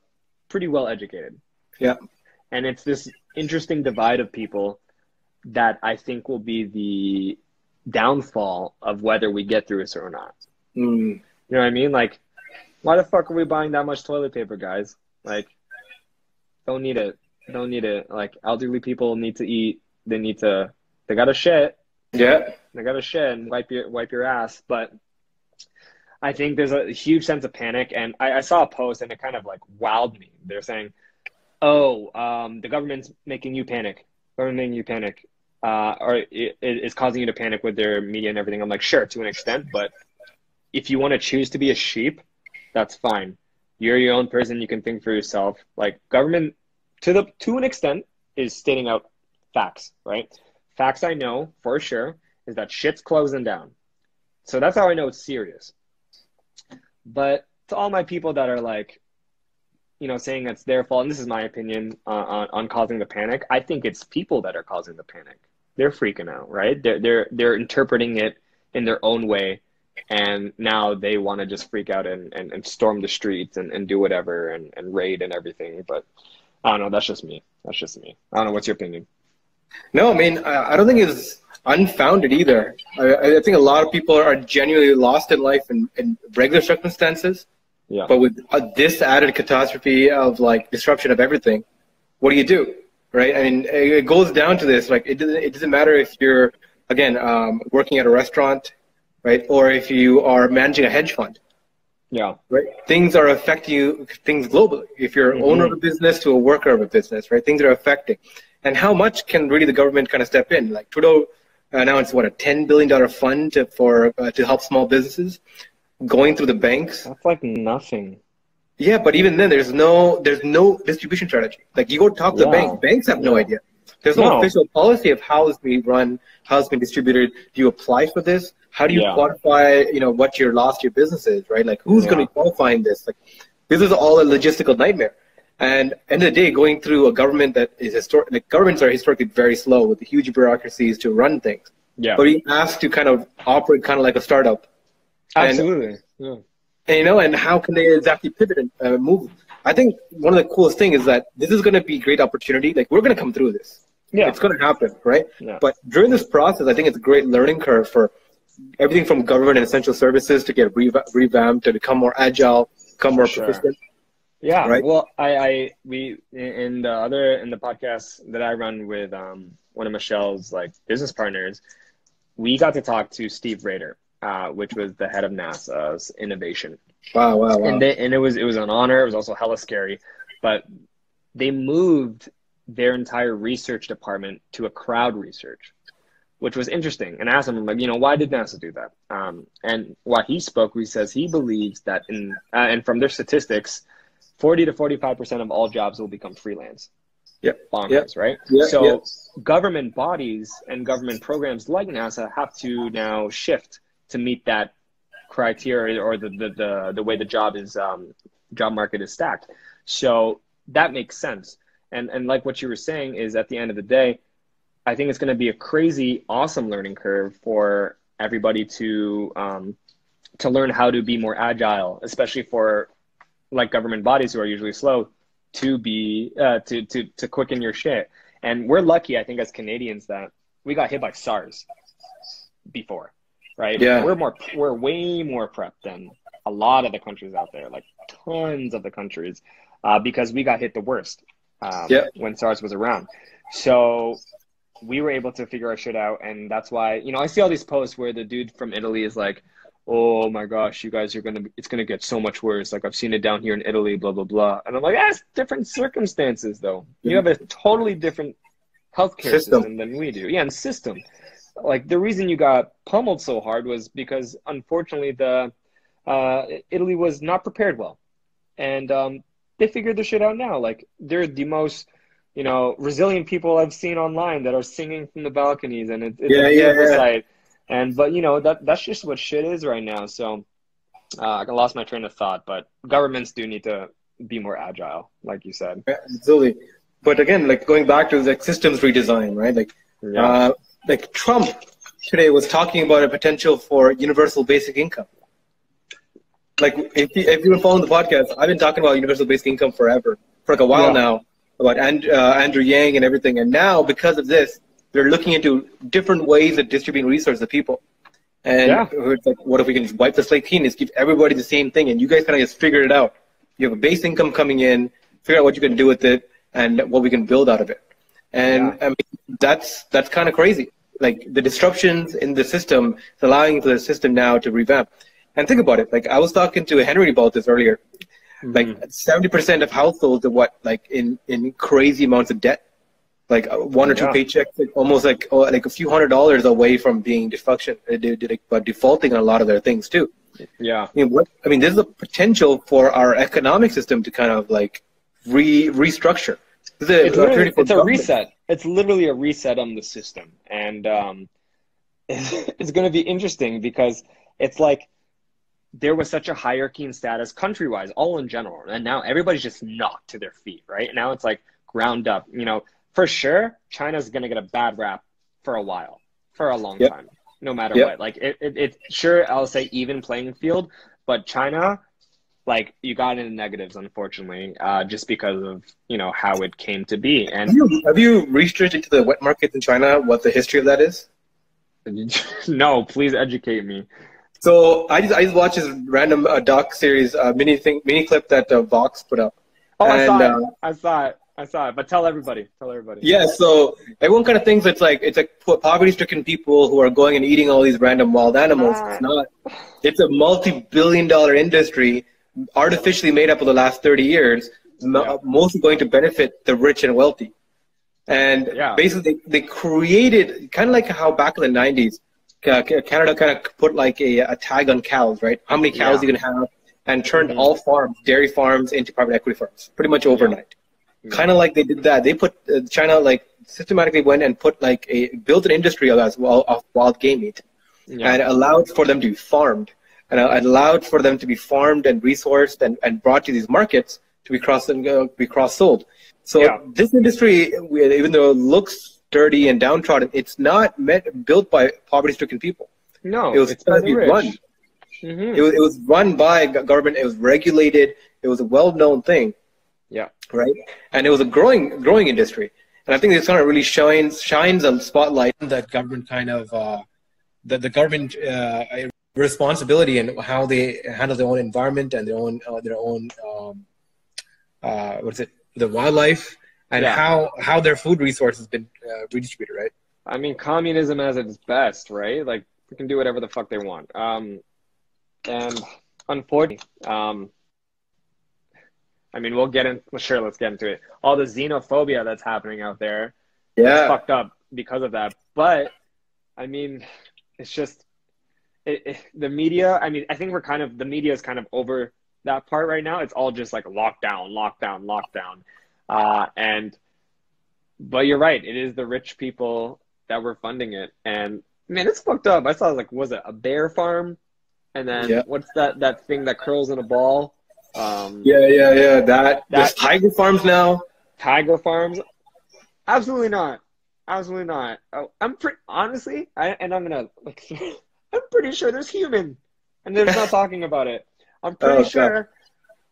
pretty well educated. Yeah. And it's this interesting divide of people that I think will be the downfall of whether we get through this or not. Mm. You know what I mean? Like, why the fuck are we buying that much toilet paper, guys? Like, don't need it. Don't need it. Like, elderly people need to eat. They need to. They gotta shit. Yeah. They gotta shit and wipe your wipe your ass. But I think there's a huge sense of panic, and I, I saw a post and it kind of like wowed me. They're saying, "Oh, um, the government's making you panic. Government making you panic, uh, or it, it is causing you to panic with their media and everything." I'm like, sure, to an extent, but if you want to choose to be a sheep, that's fine. You're your own person. You can think for yourself. Like government, to the to an extent, is stating out facts, right? Facts I know for sure is that shit's closing down. So that's how I know it's serious. But to all my people that are like, you know, saying it's their fault, and this is my opinion uh, on, on causing the panic, I think it's people that are causing the panic. They're freaking out, right? They're they're they're interpreting it in their own way, and now they want to just freak out and, and, and storm the streets and, and do whatever and, and raid and everything. But I don't know. That's just me. That's just me. I don't know. What's your opinion? No, I mean, I I don't think it's unfounded either. I, I think a lot of people are genuinely lost in life in, in regular circumstances, Yeah. but with uh, this added catastrophe of like disruption of everything, what do you do, right? I mean, it, it goes down to this. Like, it doesn't it doesn't matter if you're again um, working at a restaurant, right, or if you are managing a hedge fund. Yeah. right? Things are affecting you, things globally. If you're an Mhm. owner of a business to a worker of a business, right? Things are affecting. And how much can really the government kind of step in? Like Trudeau announced what a ten billion dollar fund to, for uh, to help small businesses going through the banks. That's like nothing. Yeah, but even then, there's no there's no distribution strategy. Like you go talk to Yeah. the banks, banks have no idea. There's no, No. official policy of how it's being run, how it's being distributed. Do you apply for this? How do you Yeah. quantify, you know, what your lost your business is, right? Like who's Yeah. going to be qualifying this? Like this is all a logistical nightmare. And end of the day, going through a government that is historic, like governments are historically very slow with the huge bureaucracies to run things. Yeah. But being asked to kind of operate kind of like a startup and- Absolutely. Yeah. and, you know, and how can they exactly pivot and uh, move? I think one of the coolest things is that this is going to be a great opportunity. Like we're going to come through this. Yeah. It's going to happen, right? Yeah. But during this process, I think it's a great learning curve for everything from government and essential services to get reva- revamped to become more agile, become more Sure. proficient. Yeah. Right? Well, I, I, we, in the other, in the podcast that I run with, um, one of Michelle's like business partners, we got to talk to Steve Rader, uh, which was the head of NASA's innovation. Wow, wow, wow. and they, and it was it was an honor. It was also hella scary, but they moved their entire research department to a crowd research, which was interesting. And I asked him like, you know, why did NASA do that? Um, and while he spoke, he says he believes that in uh, and from their statistics, forty to forty five percent of all jobs will become freelance. Yep. Bonkers, right? Yep, so yep. government bodies and government programs like NASA have to now shift to meet that criteria or the the, the, the way the job is um, job market is stacked. So that makes sense. And and like what you were saying is at the end of the day, I think it's going to be a crazy, awesome learning curve for everybody to um, to learn how to be more agile, especially for like government bodies who are usually slow to be uh, to to to quicken your shit. And we're lucky, I think, as Canadians that we got hit by SARS before, right? Yeah. We're more we're way more prepped than a lot of the countries out there, like tons of the countries, uh, because we got hit the worst um, yeah. when SARS was around. So we were able to figure our shit out, and that's why you know I see all these posts where the dude from Italy is like, "Oh my gosh, you guys are gonna it's gonna get so much worse." Like I've seen it down here in Italy, blah blah blah, and I'm like, "Ah, different circumstances though. You have a totally different healthcare System. system than we do, yeah, and system." Like the reason you got pummeled so hard was because unfortunately the uh, Italy was not prepared well, and um, they figured their shit out now. Like they're the most, you know, resilient people I've seen online that are singing from the balconies, and it, it's Yeah, a yeah, beautiful yeah. sight. And but you know that that's just what shit is right now. So uh, I lost my train of thought, but governments do need to be more agile, like you said. Yeah, absolutely. But again, like going back to like systems redesign, right? Like, Yeah. uh, like Trump today was talking about a potential for universal basic income. Like, if you, if you've been following the podcast, I've been talking about universal basic income forever, for like a while Yeah. now, about and, uh, Andrew Yang and everything. And now, because of this, they're looking into different ways of distributing resources to people. And Yeah. it's like, what if we can just wipe the slate clean? Just give everybody the same thing, and you guys kind of just figured it out. You have a base income coming in, figure out what you can do with it, and what we can build out of it. And I mean, that's that's kind of crazy. Like the disruptions in the system is allowing the system now to revamp. And think about it. Like I was talking to Henry about this earlier. Like seventy percent of households are what like in in crazy amounts of debt. Like uh, one or two Yeah. paychecks, like, almost like oh, like a few hundred dollars away from being defunction, uh, but defaulting on a lot of their things too. Yeah. I mean, what I mean, there's a potential for our economic system to kind of like re restructure. This a it's, it's a reset. It's literally a reset on the system, and um, it's going to be interesting because it's like there was such a hierarchy and status country-wise, all in general, and now everybody's just knocked to their feet. Right now, it's like ground up. You know, for sure, China's going to get a bad rap for a while, for a long Yep. time, no matter Yep. what. Like it, it, it, sure, I'll say even playing field, but China like you got into negatives unfortunately uh, just because of you know how it came to be Have and you, have you researched into the wet market in China? What the history of that is? no please educate me So I just I just watched this random uh, doc series uh, mini thing mini clip that uh, Vox put up. oh i saw it uh, i saw it i saw it but tell everybody tell everybody Yeah, so everyone kind of thinks it's like it's like poverty-stricken people who are going and eating all these random wild animals. It's not. It's a multi-billion-dollar industry, artificially made up of the last thirty years, Yeah. mostly going to benefit the rich and wealthy. And Yeah. basically, they, they created kind of like how back in the '90s, Ca- Ca- Canada kind of put like a, a tag on cows, right? How many cows Yeah. you can have, and turned Mhm. all farms, dairy farms, into private equity farms, pretty much overnight kind of like they did that. They put uh, China like systematically went and put like a built an industry of as well of wild game meat yeah and allowed for them to be farmed and uh, allowed for them to be farmed and resourced and, and brought to these markets to be cross and uh, be cross sold. So Yeah. this industry, even though it looks dirty and downtrodden, it's not meant built by poverty-stricken people. no It was it's by gonna the be rich run. Mhm. It was, it was run by government. It was regulated. It was a well-known thing. Yeah. Right. And it was a growing, growing industry. And I think this kind of really shines, shines a spotlight on that government kind of, uh, the, the government uh, responsibility and how they handle their own environment and their own, uh, their own, um, uh, what's it, the wildlife and Yeah. how how their food resource has been uh, redistributed. Right. i mean communism as its best right like we can do whatever the fuck they want um and unfortunately um I mean, we'll get in. Well, sure, let's get into it. All the xenophobia that's happening out there, it's Yeah. fucked up because of that. But I mean, it's just it, it, the media. I mean, I think we're kind of the media is kind of over that part right now. It's all just like lockdown, lockdown, lockdown, uh, and but you're right. It is the rich people that were funding it, and man, it's fucked up. I saw like was it a bear farm, and then Yeah. what's that that thing that curls in a ball? Um, Yeah. Yeah. Yeah. That, That- tiger farms now. Tiger farms? Absolutely not. Absolutely not. Oh, I'm pretty honestly, I, and I'm gonna like, I'm pretty sure there's human, and they're not talking about it. I'm pretty oh, sure. God.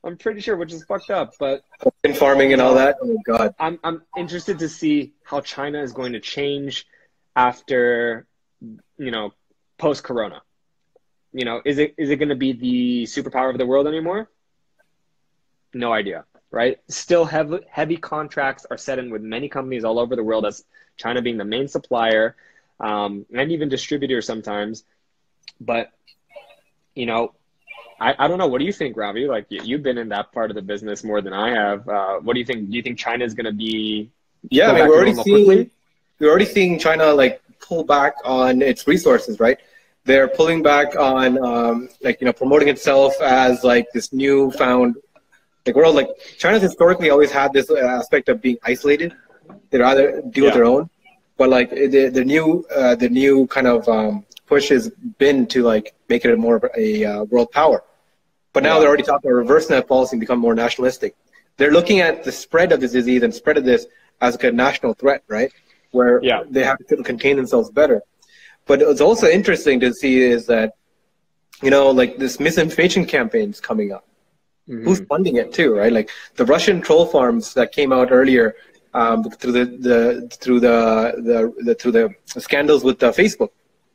I'm pretty sure, which is fucked up, but in farming and all that. Oh God. I'm I'm interested to see how China is going to change after, you know, post Corona. You know, is it is it going to be the superpower of the world anymore? No idea, right? Still, heavy heavy contracts are set in with many companies all over the world, as China being the main supplier um, and even distributor sometimes. But you know, I, I don't know. What do you think, Ravi? Like you've been in that part of the business more than I have. Uh, what do you think? Do you think China is going to be? Yeah, I mean, we're already seeing quickly? we're already seeing China like pull back on its resources, right? They're pulling back on um, like you know promoting itself as like this newfound like world. Like China's historically always had this aspect of being isolated. They'd rather deal yeah. with their own, but like the the new uh, the new kind of um, push has been to like make it more of a uh, world power. But now yeah. they're already talking about reversing that policy and become more nationalistic. They're looking at the spread of this disease and spread of this as like a national threat, right? Where yeah. they have to contain themselves better. But what's also interesting to see is that, you know, like this misinformation campaign is coming up. Mm-hmm. Who's funding it too, right? Like the Russian troll farms that came out earlier um, through the, the through the, the, the through the scandals with uh, Facebook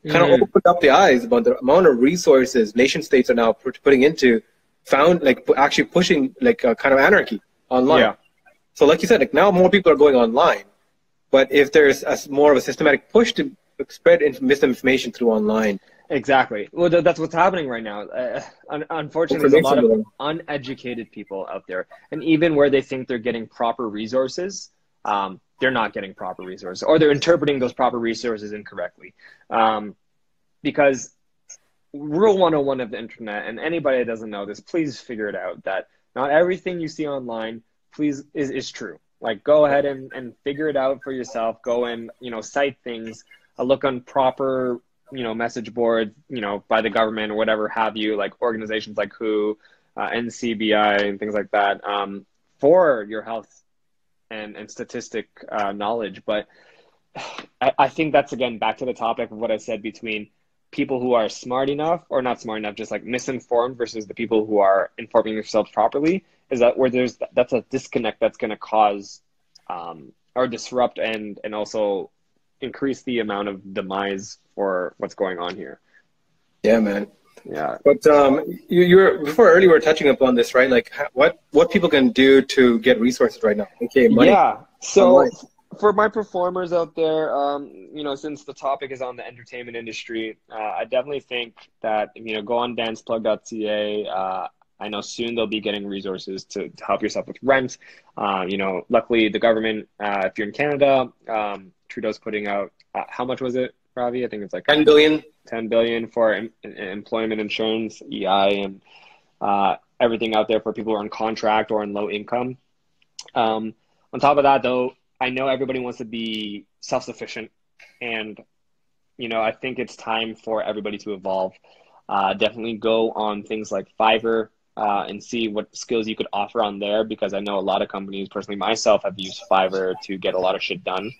kind of opened up the eyes about the amount of resources nation states are now putting into found like actually pushing like a kind of anarchy online. Yeah. So like you said, like now more people are going online, but if there's a, more of a systematic push to spread misinformation through online. Exactly. Well, that's what's happening right now. Uh, unfortunately, there's a lot of uneducated people out there, and even where they think they're getting proper resources, um, they're not getting proper resources or they're interpreting those proper resources incorrectly. Um, because rule 101 of the internet, and anybody that doesn't know this, please figure it out that not everything you see online please is, is true. Like go ahead and, and figure it out for yourself. Go and, you know, cite things, look on proper, you know, message boards, you know, by the government or whatever have you, like organizations like WHO, uh, NCBI and things like that, um, for your health and, and statistic uh, knowledge. But I, I think that's again back to the topic of what I said between people who are smart enough or not smart enough, just like misinformed versus the people who are informing themselves properly. Is that where there's that's a disconnect that's going to cause um, or disrupt and and also increase the amount of demise for what's going on here. Yeah, man. Yeah. But um, you, you were before earlier we were touching upon this, right? Like what what people can do to get resources right now. Okay, money. Yeah. So online. for my performers out there, um, you know, since the topic is on the entertainment industry, uh, I definitely think that you know go on danceplug.ca. Uh, I know soon they'll be getting resources to, to help yourself with rent. Uh, you know, luckily the government, uh, if you're in Canada, um, Trudeau's putting out uh, how much was it, Ravi? I think it's like 10 billion 10 billion for em- employment insurance, EI, and uh, everything out there for people who are on contract or on low income. Um, on top of that, though, I know everybody wants to be self sufficient, and you know I think it's time for everybody to evolve. Uh, definitely go on things like Fiverr uh, and see what skills you could offer on there because I know a lot of companies, personally myself, have used Fiverr to get a lot of shit done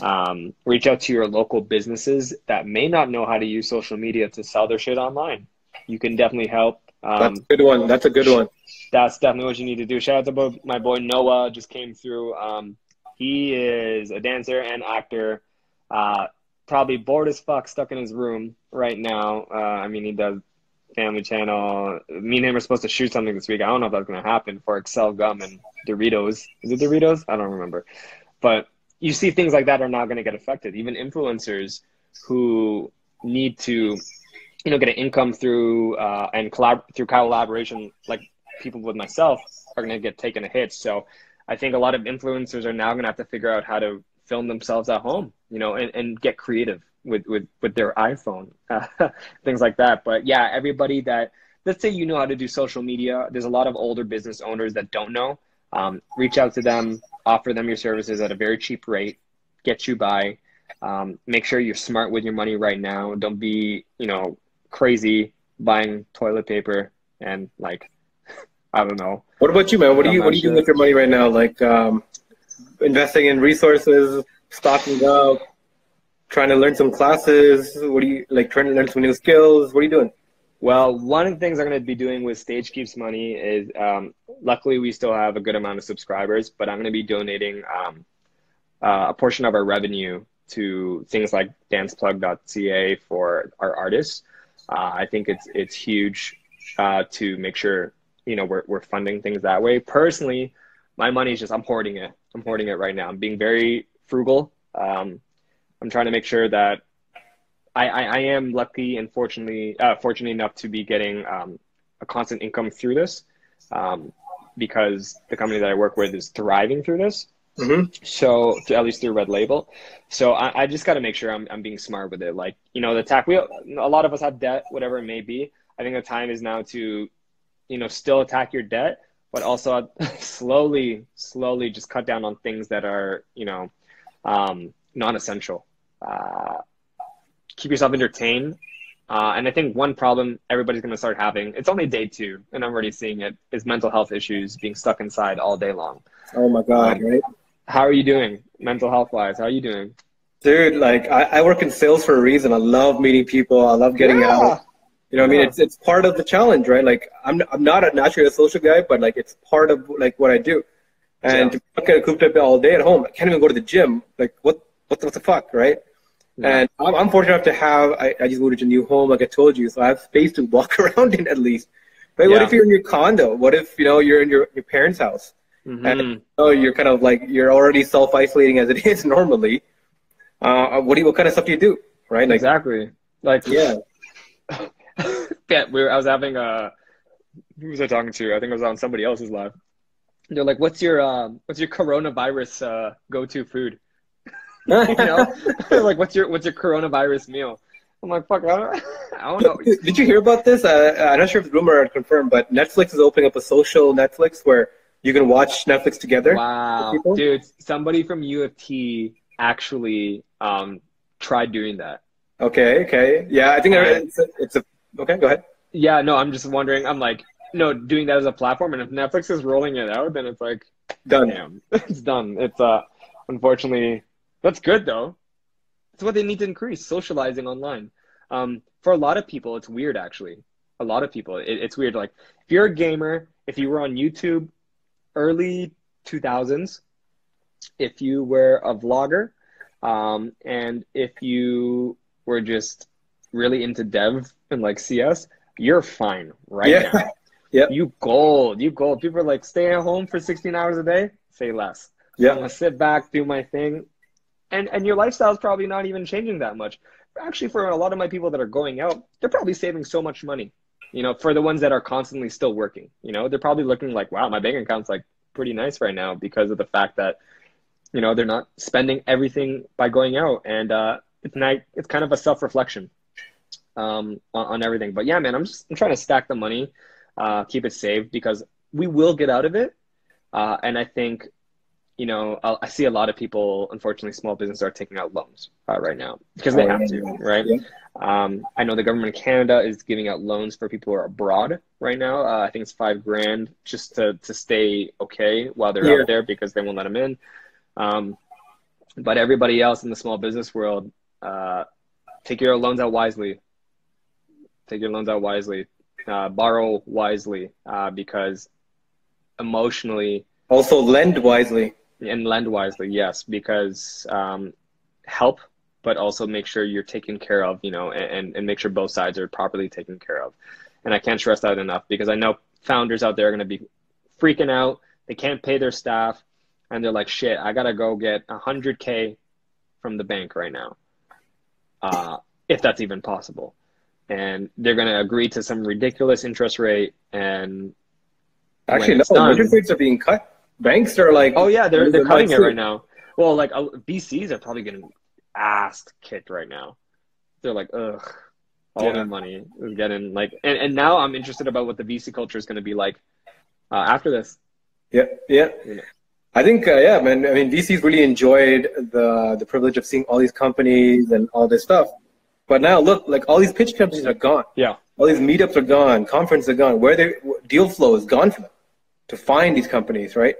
um, reach out to your local businesses that may not know how to use social media to sell their shit online. You can definitely help. Um, that's a good one. That's a good one. That's definitely what you need to do. Shout out to my boy Noah, just came through. Um, he is a dancer and actor. Uh, probably bored as fuck, stuck in his room right now. Uh, I mean, he does Family Channel. Me and him are supposed to shoot something this week. I don't know if that's going to happen for Excel Gum and Doritos. Is it Doritos? I don't remember. But you see things like that are not going to get affected. Even influencers who need to, you know, get an income through uh, and collab through collaboration, like people with myself, are going to get taken a hit. So I think a lot of influencers are now going to have to figure out how to film themselves at home, you know, and, and get creative with, with, with their iPhone, uh, things like that. But yeah, everybody that, let's say you know how to do social media, there's a lot of older business owners that don't know. Um, reach out to them, offer them your services at a very cheap rate, get you by. Um, make sure you're smart with your money right now. Don't be, you know, crazy buying toilet paper and like, I don't know. What about you, man? What are you What are you doing with your money right now? Like um, investing in resources, stocking up, trying to learn some classes? What are you like? Trying to learn some new skills? What are you doing? Well, one of the things I'm going to be doing with Stage Keeps Money is, um, luckily, we still have a good amount of subscribers, but I'm going to be donating um, uh, a portion of our revenue to things like danceplug.ca for our artists. Uh, I think it's it's huge uh, to make sure you know we're we're funding things that way. Personally, my money is just I'm hoarding it. I'm hoarding it right now. I'm being very frugal. Um, I'm trying to make sure that I, I, I am lucky and fortunately uh, fortunate enough to be getting um, a constant income through this um, because the company that I work with is thriving through this. Mm-hmm. So at least through Red Label. So I, I just got to make sure I'm, I'm being smart with it. Like, you know, the tax, we, a lot of us have debt, whatever it may be. I think the time is now to, you know, still attack your debt, but also slowly, slowly just cut down on things that are, you know, um, non-essential. Uh, keep yourself entertained. Uh, and I think one problem everybody's going to start having, it's only day two, and I'm already seeing it, is mental health issues, being stuck inside all day long. Oh my God, um, right? How are you doing mental health wise? How are you doing? Dude, like I, I, work in sales for a reason. I love meeting people. I love getting yeah. out. You know, yeah. I mean, it's it's part of the challenge, right? Like I'm I'm not a naturally a social guy, but like it's part of like what I do. And yeah. to get cooped up all day at home, I can't even go to the gym. Like what what the, what the fuck, right? And I'm, I'm, fortunate enough to have, I, I, just moved to a new home, like I told you, so I have space to walk around in at least. But yeah. what if you're in your condo? What if, you know, you're in your, your parents' house? Mm-hmm. And you know, you're kind of like, you're already self-isolating as it is normally. Uh, what do you, what kind of stuff do you do? Right? Like, exactly. Like, yeah. yeah, we were, I was having a, who was I talking to? I think I was on somebody else's live. They're like, what's your, um, what's your coronavirus, uh, go-to food? you know, like what's your what's your coronavirus meal? I'm like, fuck, I don't, I don't know. Did you hear about this? Uh, I'm not sure if the rumor or confirmed, but Netflix is opening up a social Netflix where you can watch Netflix together. Wow, dude! Somebody from U of T actually um, tried doing that. Okay, okay, yeah, I think it's a, it's a okay. Go ahead. Yeah, no, I'm just wondering. I'm like, no, doing that as a platform, and if Netflix is rolling it out, then it's like done. Damn, it's done. It's uh, unfortunately that's good though. It's what they need to increase socializing online. Um, for a lot of people, it's weird actually. A lot of people, it, it's weird. Like if you're a gamer, if you were on YouTube, early 2000s, if you were a vlogger, um, and if you were just really into dev and like CS, you're fine right yeah. now. Yeah. You gold. You gold. People are like, stay at home for 16 hours a day. Say less. Yeah. I'm gonna sit back, do my thing and and your lifestyle is probably not even changing that much. Actually, for a lot of my people that are going out, they're probably saving so much money. You know, for the ones that are constantly still working, you know, they're probably looking like, wow, my bank account's like pretty nice right now because of the fact that, you know, they're not spending everything by going out, and uh, it's not, it's kind of a self reflection um, on, on, everything. But yeah, man, I'm just I'm trying to stack the money, uh, keep it saved because we will get out of it, uh, and I think you know, I see a lot of people, unfortunately, small businesses are taking out loans uh, right now because they oh, have to, right? Yeah. Um, I know the government of Canada is giving out loans for people who are abroad right now. Uh, I think it's five grand just to, to stay okay while they're yeah. out there because they won't let them in. Um, but everybody else in the small business world, uh, take your loans out wisely. Take your loans out wisely. Uh, borrow wisely uh, because emotionally. Also, lend wisely and lend wisely, yes, because um, help, but also make sure you're taken care of, you know, and, and make sure both sides are properly taken care of. And I can't stress that enough because I know founders out there are going to be freaking out. They can't pay their staff, and they're like, "Shit, I gotta go get a hundred k from the bank right now, uh, if that's even possible." And they're going to agree to some ridiculous interest rate, and actually, no, done, interest rates are being cut banks are like, oh yeah, they're they're cutting it right now. Well, like uh, VCs are probably getting ass kicked right now. They're like, ugh, all yeah. their money is getting like, and, and now I'm interested about what the VC culture is going to be like uh, after this. Yeah, yeah. You know. I think, uh, yeah, man. I mean, VCs really enjoyed the the privilege of seeing all these companies and all this stuff. But now, look, like all these pitch companies are gone. Yeah. All these meetups are gone. Conferences are gone. Where they deal flow is gone for them to find these companies, right?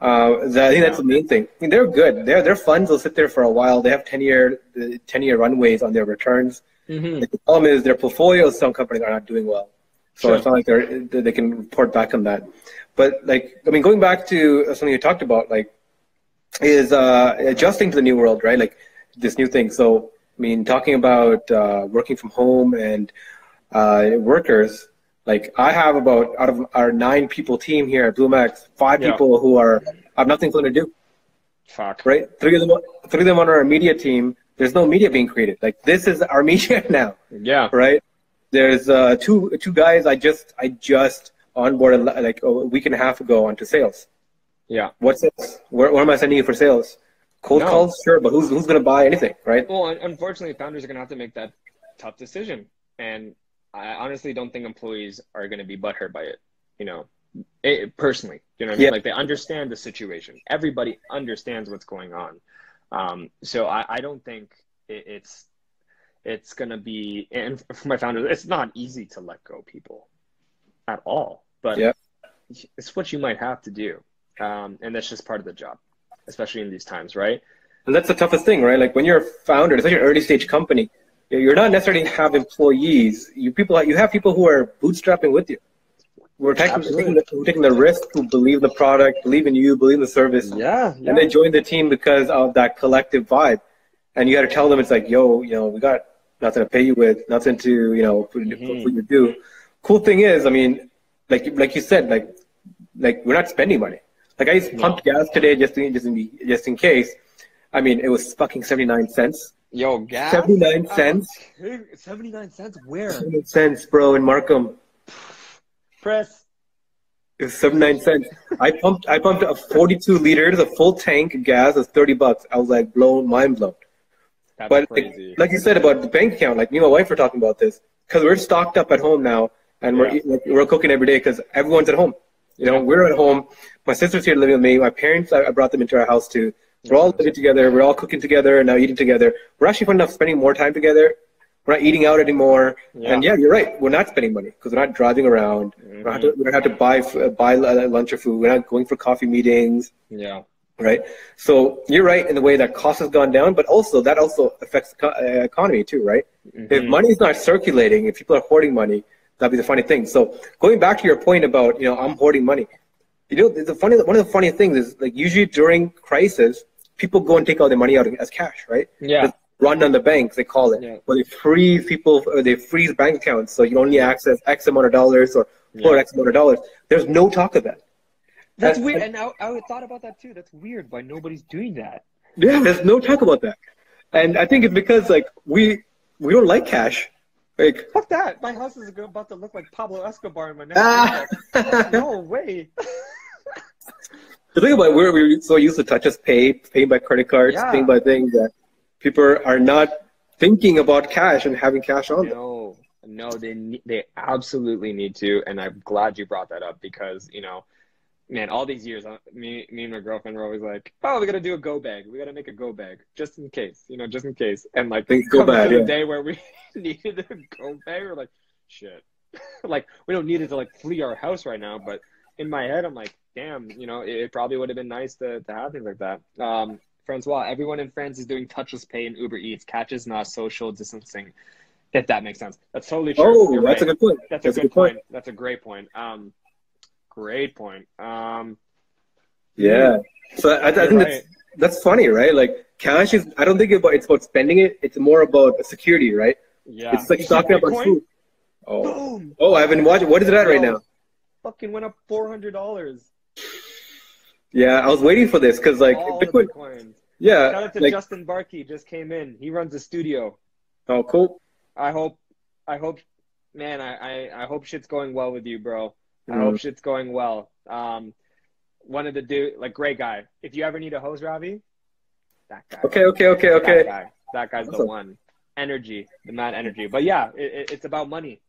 Uh, I think that's the main thing. I mean, they're good. Their their funds will sit there for a while. They have ten year ten year runways on their returns. Mm-hmm. The problem is their portfolios. Some companies are not doing well, so Sure. it's not like they're they can report back on that. But like I mean, going back to something you talked about, like is uh, adjusting to the new world, right? Like this new thing. So I mean, talking about uh, working from home and uh, workers. Like I have about out of our nine people team here at BlueMax, five Yeah. people who are have nothing for them to do Fuck. right? Three of them, three of them on our media team. There's no media being created. Like this is our media now, Yeah. right? There's uh, two two guys I just I just onboarded like a week and a half ago onto sales. Yeah. What's this? Where, where am I sending you for sales? Cold No. calls, sure, but who's who's gonna buy anything, right? Well, unfortunately, founders are going to have to make that tough decision, and I honestly don't think employees are going to be butthurt by it. You know, it, personally, you know, what I mean? Yeah. like they understand the situation. Everybody understands what's going on, um, so I, I don't think it, it's it's going to be. And for my founders, it's not easy to let go people at all, but it's what you might have to do, um, and that's just part of the job, especially in these times, right? And that's the toughest thing, right? Like when you're a founder, especially an early stage company, you're not necessarily have employees. You people, you have people who are bootstrapping with you. We're taking, the, taking the risk, who believe in the product, believe in you, believe in the service, Yeah, and they join the team because of that collective vibe. And you got to tell them it's like, yo, you know, we got nothing to pay you with, nothing to, you know, Mhm. for you to do. Cool thing is, I mean, like like you said, like like we're not spending money. Like I just No. pumped gas today just in just in just in case. I mean, it was fucking seventy nine cents. Yo, gas. 79 cents? Uh, Seventy-nine cents. Where? Seventy nine cents, bro, in Markham. Press. It was seventy nine cents. I pumped I pumped a forty two liters, a full tank of gas was thirty bucks. I was like blown, mind blown. That's But like, crazy. like you said about the bank account, like me and my wife were talking about this because we're stocked up at home now, and we're like, we're cooking every day because everyone's at home. You know, we're at home. My sister's here living with me. My parents, I I brought them into our house too. We're all living together. We're all cooking together and now eating together. We're actually finding out spending more time together. We're not eating out anymore. Yeah. And yeah, you're right. We're not spending money because we're not driving around. We, don't have to, we don't have to buy buy uh, lunch or food. We're not going for coffee meetings yeah. right? So you're right in the way that cost has gone down, but also that also affects the uh, economy too, right? If Mhm. money is not circulating, if people are hoarding money, that'd be the funny thing. So going back to your point about you know I'm hoarding money, you know the funny one of the funny things is like usually during crisis, people go and take all their money out as cash, right? Yeah. Just run on the banks, they call it. Yeah. Or they freeze people, or they freeze bank accounts, so you only access X amount of dollars or for Yeah. X amount of dollars. There's no talk of that. That's And- weird. And I, I thought about that too. That's weird. Why nobody's doing that? Yeah, there's no talk about that. And I think it's because like we we don't like cash. Like Fuck that. My house is about to look like Pablo Escobar in my next ah. No way. the thing about it, we're we're so used to touch us pay, paying by credit cards, Yeah. paying by things that people are not thinking about cash and having cash on them. No, no, they they absolutely need to, and I'm glad you brought that up because you know, man, all these years, uh, me, me and my girlfriend were always like, "Oh, we gotta do a go bag. We gotta make a go bag just in case, you know, just in case." And like, Things go bad, to the day where we needed a go bag, we're like, "Shit," like we don't need it to like flee our house right now, but in my head, I'm like, "Damn, you know, it, it probably would have been nice to to have things like that." Um, Francois, everyone in France is doing touchless pay and Uber Eats. Catch is not social distancing. If that makes sense, that's totally true. Oh, You're that's right. a good point. That's, That's a good point. That's a great point. Um, great point. Um, Yeah. So I, I think right. that's that's funny, right? Like cash is. I don't think about it's about spending it. It's more about security, right? yeah, It's like You see stocking up on Bitcoin? food. Oh, Boom! oh, I've been watching. What is it at right now? Fucking went up four hundred dollars. Yeah, I was waiting for this because like All Bitcoin. the. Yeah, Shout out to like Justin Barkey. Just came in. He runs a studio. oh, cool. I hope. I hope. Man, I, I, I hope shit's going well with you, bro. I Mm. hope shit's going well. Um, wanted to do like great guy. If you ever need a hose, Ravi, that guy. Okay, okay, okay, okay. That guy. That guy's the one. Energy, the mad energy. But yeah, it, it, it's about money.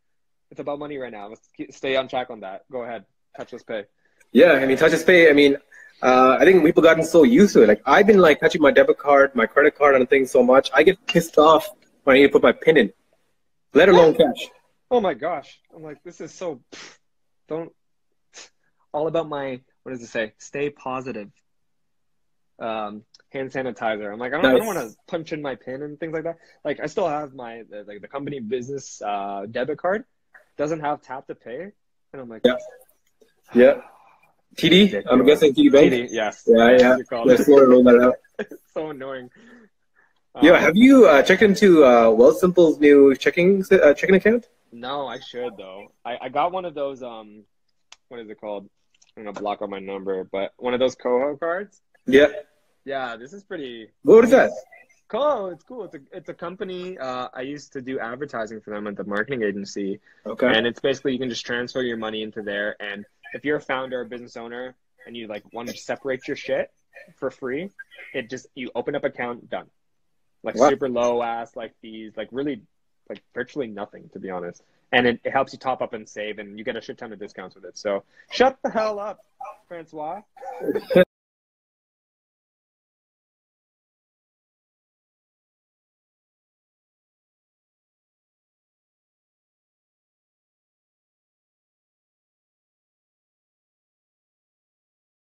It's about money right now. Let's keep, stay on track on that. Go ahead. Touchless pay. Yeah, I mean, touch pay. I mean, uh, I think people gotten so used to it. Like I've been like touching my debit card, my credit card, on things so much. I get pissed off when I need to put my pin in, let alone cash. Oh my gosh. I'm like, this is so. Don't. All about my what does it say? Stay positive. Um, hand sanitizer. I'm like, I don't, nice. I don't want to punch in my pin and things like that. Like, I still have my the, like the company business uh, debit card. Doesn't have tap to pay, and I'm like, yeah, yeah. TD. I'm guessing TD Bank. TD, yes. Yeah, yeah. Let's roll that out. so annoying. Yeah, um, have you uh, checked into uh, Wealthsimple's new checking uh, checking account? No, I should though. I, I got one of those. Um, what is it called? I'm gonna block out my number, but one of those Koho cards. Yeah. Yeah, this is pretty. What is that? Koho, it's cool. It's a it's a company. Uh, I used to do advertising for them at the marketing agency. Okay. And it's basically you can just transfer your money into there, and if you're a founder or business owner and you like want to separate your shit for free, it just you open up account done. Like super low ass like fees, like really like virtually nothing to be honest. And it, it helps you top up and save and you get a shit ton of discounts with it. So shut the hell up, Francois.